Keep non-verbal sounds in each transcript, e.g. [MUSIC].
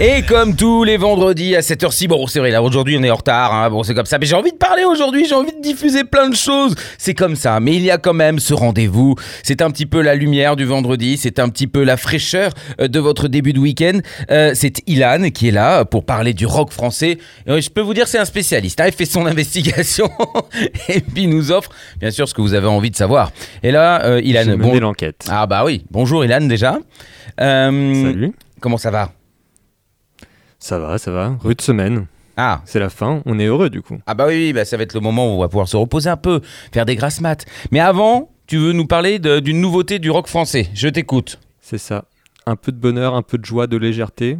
Et comme tous les vendredis à cette heure-ci, bon c'est vrai là aujourd'hui on est en retard, hein, bon c'est comme ça, mais j'ai envie de parler aujourd'hui, j'ai envie de diffuser plein de choses, c'est comme ça, mais il y a quand même ce rendez-vous, c'est un petit peu la lumière du vendredi, c'est un petit peu la fraîcheur euh, de votre début de week-end, Euh, c'est Ilan qui est là pour parler du rock français, Et je peux vous dire c'est un spécialiste, hein, il fait son [LAUGHS] investigation [LAUGHS] et puis il nous offre bien sûr ce que vous avez envie de savoir. Et là euh, Ilan, bon... l'enquête. Ah bah oui, bonjour Ilan déjà. Euh, Salut. Comment ça va? Ça va, ça va. Rude semaine. Ah, C'est la fin. On est heureux du coup. Ah bah oui, oui, bah ça va être le moment où on va pouvoir se reposer un peu, faire des grasses maths. Mais avant, tu veux nous parler d'une nouveauté du rock français. Je t'écoute. C'est ça. Un peu de bonheur, un peu de joie, de légèreté.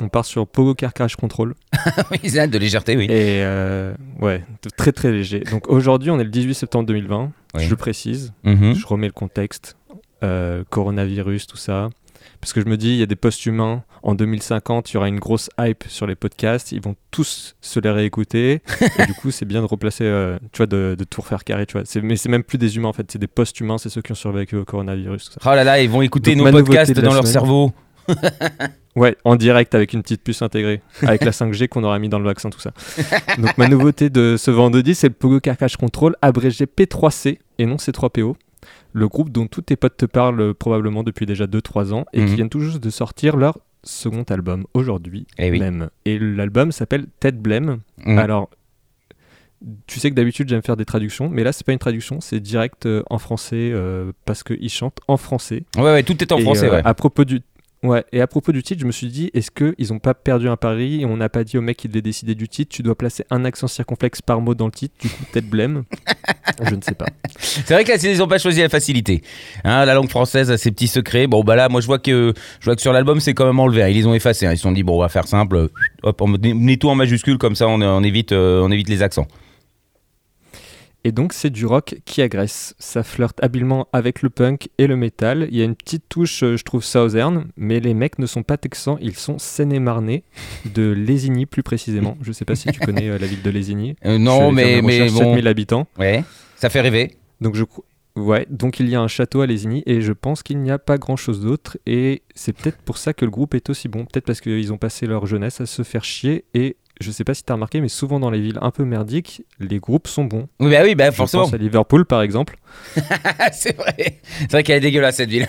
On part sur Pogo Car Crash Control. [LAUGHS] oui, c'est de légèreté, oui. Et euh, ouais, très très léger. Donc aujourd'hui, on est le 18 septembre 2020. Oui. Je le précise. Mhm. Je remets le contexte. Euh, coronavirus, tout ça. Parce que je me dis, il y a des post-humains. En 2050, il y aura une grosse hype sur les podcasts. Ils vont tous se les réécouter. [LAUGHS] et du coup, c'est bien de replacer, euh, tu vois, de, de tout refaire carré, tu vois. C'est- Mais c'est même plus des humains, en fait. C'est des post-humains. C'est ceux qui ont survécu au coronavirus, tout ça. Oh là là, ils vont écouter Donc, nos podcasts dans leur cerveau. [LAUGHS] Ouais, en direct avec une petite puce intégrée, avec la 5G qu'on aura mis dans le vaccin, tout ça. Donc ma nouveauté de ce vendredi, c'est le Pogo Car Crash Control, abrégé P3C et non C3PO. Le groupe dont tous tes potes te parlent probablement depuis déjà 2-3 ans et Mhm. qui viennent tout juste de sortir leur second album aujourd'hui Eh oui. même. Et l'album s'appelle Ted Blame. Mhm. Alors, tu sais que d'habitude j'aime faire des traductions, mais là c'est pas une traduction, c'est direct euh, en français euh, parce qu'ils chantent en français. Ouais, ouais, tout est en Et, français, euh, ouais. À propos du Ouais, et à propos du titre, je me suis dit, est-ce qu'ils n'ont pas perdu un pari et on n'a pas dit au mec qui devait décider du titre, tu dois placer un accent circonflexe par mot dans le titre, du coup, peut-être blême [LAUGHS] [LAUGHS] Je ne sais pas. C'est vrai que là, n'ont pas choisi la facilité. Hein, la langue française a ses petits secrets. Bon, bah là, moi, je vois que, je vois que sur l'album, c'est quand même enlevé. Ils les ont effacés. hein. Ils se sont dit, bon, on va faire simple. Hop, on met tout en majuscule, comme ça, on, on évite, euh, on évite les accents. Et donc, c'est du rock qui agresse. Ça flirte habilement avec le punk et le métal. Il y a une petite touche, euh, je trouve, southern, mais les mecs ne sont pas texans, ils sont seine-et-marnais, de Lésigny plus précisément. Je sais pas si tu connais euh, la ville de Lésigny. Euh, non, mais, mais bon. 7000 habitants. Ouais, ça fait rêver. Donc je ouais, donc il y a un château à Lésigny et je pense qu'il n'y a pas grand chose d'autre et c'est peut-être pour ça que le groupe est aussi bon, peut-être parce qu'ils ont passé leur jeunesse à se faire chier et je sais pas si t'as remarqué mais souvent dans les villes un peu merdiques, les groupes sont bons. Oui, bah oui, bah Je forcément. pense à Liverpool par exemple. [LAUGHS] c'est vrai. C'est vrai qu'elle est dégueulasse cette ville.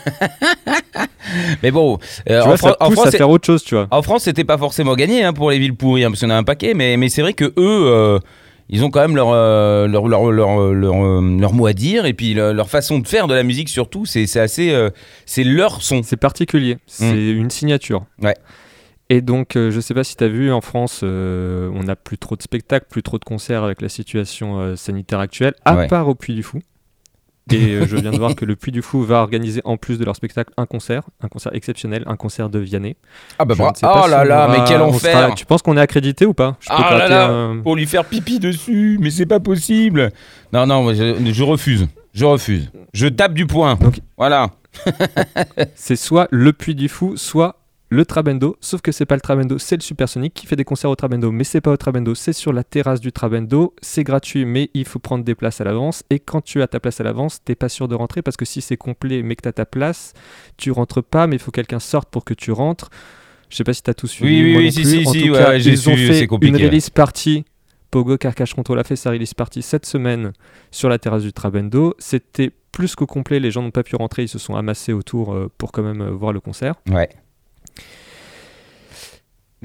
[LAUGHS] mais bon, euh, tu en, vois, Fran- ça en France, à faire autre chose, tu vois. en France, c'était pas forcément gagné hein, pour les villes pourries, hein, parce en a un paquet. Mais, mais c'est vrai que eux, euh, ils ont quand même leur, euh, leur, leur, leur, leur, euh, leur mot à dire, et puis leur, façon de faire de la musique surtout, c'est assez, c'est leur son. C'est particulier, c'est une signature. Ouais. Et donc, euh, je sais pas si tu as vu, en France, euh, on n'a plus trop de spectacles, plus trop de concerts avec la situation euh, sanitaire actuelle, à Ouais. part au Puy du Fou. Et je viens de voir que le Puy du Fou va organiser en plus de leur spectacle un concert, un concert exceptionnel, un concert de Vianney. Ah bah ne pas Oh là là, mais quel enfer sera- Tu penses qu'on est accrédité ou pas? Je peux Ah là là, un- Pour lui faire pipi dessus, mais c'est pas possible. Non, non, je, je refuse. Je refuse. Je tape du poing. Donc- voilà. C'est soit le Puy du Fou, soit le Trabendo, sauf que c'est pas le Trabendo, c'est le Supersonic qui fait des concerts au Trabendo, mais c'est pas au Trabendo, c'est sur la terrasse du Trabendo, c'est gratuit, mais il faut prendre des places à l'avance, et quand tu as ta place à l'avance, t'es pas sûr de rentrer, parce que si c'est complet, mais que t'as ta place, tu rentres pas, mais il faut que quelqu'un sorte pour que tu rentres. Je sais pas si t'as tout suivi. Oui, oui, moi oui, non si, plus. si, En si, tout ouais, cas, ouais, j'ai ils ont su, fait une release party. Pogo Carcache Control a fait sa release party cette semaine sur la terrasse du Trabendo. C'était plus qu'au complet, les gens n'ont pas pu rentrer, ils se sont amassés autour euh, pour quand même euh, voir le concert. Ouais.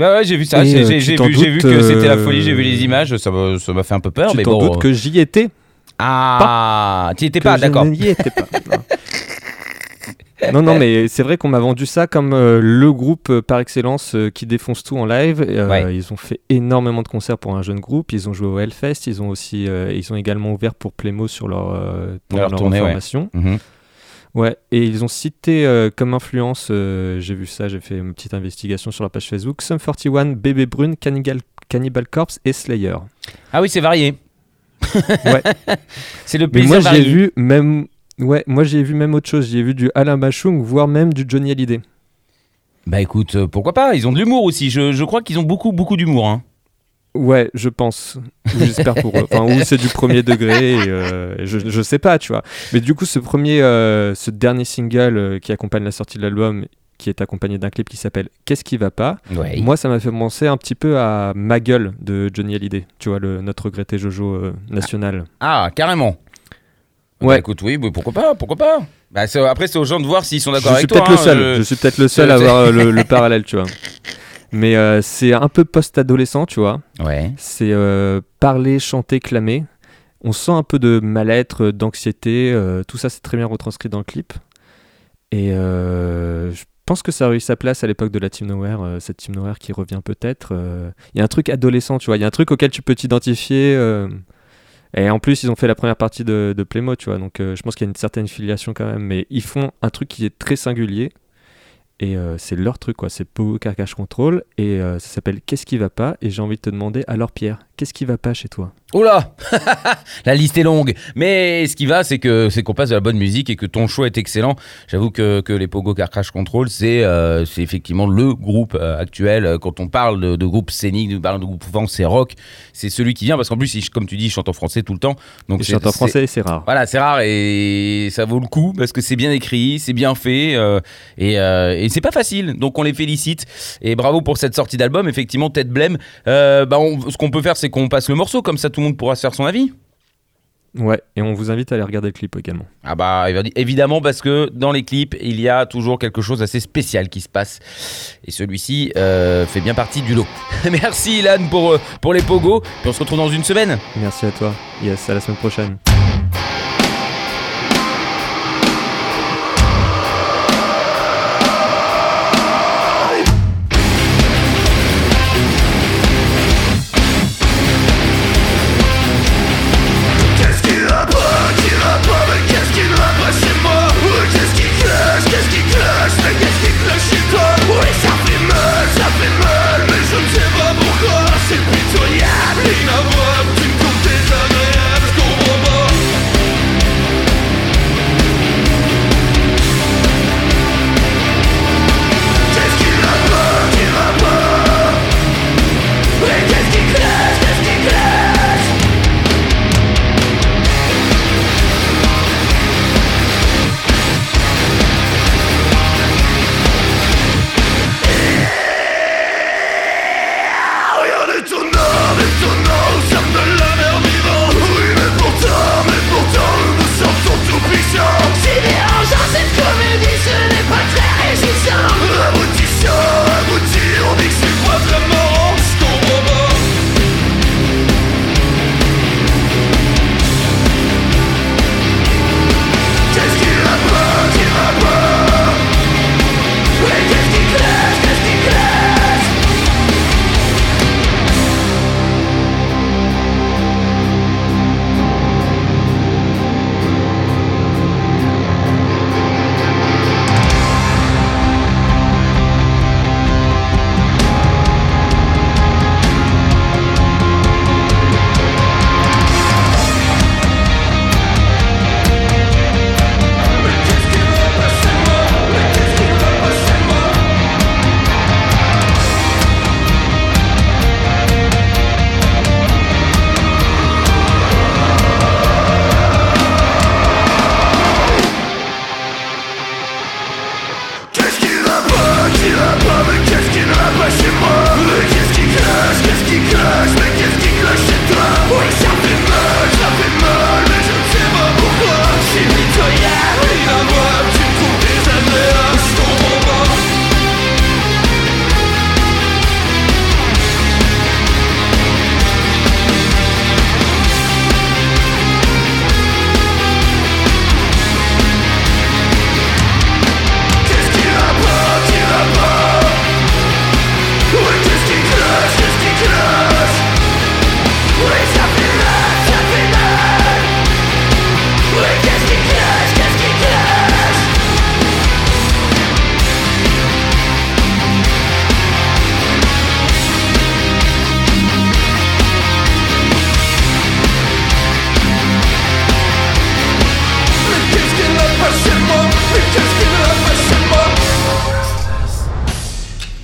Bah ouais, j'ai vu ça. J'ai euh, j'ai- vu, que c'était la euh, folie. J'ai vu les images. Ça m'a fait un peu peur, tu mais t'en bon. doutes que j'y étais? Ah, tu étais pas, je d'accord. n'y étais pas. non, non, mais c'est vrai qu'on m'a vendu ça comme euh, le groupe euh, par excellence euh, qui défonce tout en live. Euh, Ouais. Ils ont fait énormément de concerts pour un jeune groupe. Ils ont joué au Hellfest. Ils ont aussi, euh, ils ont également ouvert pour Playmo sur leur, euh, Leur leur, tournée, ouais. formation. Ouais, et ils ont cité euh, comme influence, euh, j'ai vu ça, j'ai fait une petite investigation sur la page Facebook, Sum 41, Bébé Brune, Cannibal, Cannibal Corpse et Slayer. Ah oui, c'est varié. Ouais. [LAUGHS] c'est le Mais plaisir moi j'ai vu même, ouais, moi j'ai vu même autre chose, j'ai vu du Alain Bachung, voire même du Johnny Hallyday. Bah écoute, euh, pourquoi pas? Ils ont de l'humour aussi. Je, je crois qu'ils ont beaucoup, beaucoup d'humour. Hein. Ouais, je pense. J'espère pour eux. Enfin, ou c'est du premier degré. et, euh, je, je sais pas, tu vois. Mais du coup, ce premier, euh, ce dernier single euh, qui accompagne la sortie de l'album, qui est accompagné d'un clip qui s'appelle Qu'est-ce qui va pas Ouais. Moi, ça m'a fait penser un petit peu à Ma gueule de Johnny Hallyday, tu vois, le, notre regretté Jojo national. Ah, carrément. Bah, Ouais. écoute, oui, mais pourquoi pas, pourquoi pas. Bah, après, c'est aux gens de voir s'ils sont d'accord avec toi. hein, seul, je- je suis peut-être le seul à avoir le, le [LAUGHS] parallèle, tu vois. Mais euh, c'est un peu post-adolescent, tu vois. Ouais. C'est euh, parler, chanter, clamer. On sent un peu de mal-être, d'anxiété. euh, tout ça, c'est très bien retranscrit dans le clip. Et euh, je pense que ça a eu sa place à l'époque de la Team Nowhere, euh, cette Team Nowhere qui revient peut-être. euh. Il y a un truc adolescent, tu vois. Il y a un truc auquel tu peux t'identifier. euh. Et en plus, ils ont fait la première partie de, de Playmo, tu vois. Donc euh, je pense qu'il y a une certaine filiation quand même. Mais ils font un truc qui est très singulier. Et euh, c'est leur truc, quoi. C'est Pogo Carcache Control. Et euh, ça s'appelle Qu'est-ce qui va pas? Et j'ai envie de te demander, alors Pierre, qu'est-ce qui va pas chez toi Oula [LAUGHS] La liste est longue. Mais ce qui va, c'est que c'est qu'on passe de la bonne musique et que ton choix est excellent. J'avoue que, que les Pogo Car Crash Control, c'est euh, c'est effectivement le groupe euh, actuel. Euh, Quand on parle de, de groupe scénique, parle de groupe France, c'est rock. C'est celui qui vient parce qu'en plus, il- comme tu dis, il chante en français tout le temps. Donc Et c'est- chante en français, c'est rare. Voilà, c'est rare et ça vaut le coup parce que c'est bien écrit, c'est bien fait euh, et, et c'est pas facile. Donc on les félicite et bravo pour cette sortie d'album. Effectivement, Tête Blême. Bah, on- ce qu'on peut faire, c'est qu'on passe le morceau comme ça, tout le monde pourra se faire son avis. Ouais, et on vous invite à aller regarder le clip également. Ah bah évi- évidemment parce que dans les clips il y a toujours quelque chose d'assez spécial qui se passe et celui-ci euh, fait bien partie du lot. [LAUGHS] Merci Ilan pour, euh, pour les pogos puis on se retrouve dans une semaine. Merci à toi. Yes, à la semaine prochaine.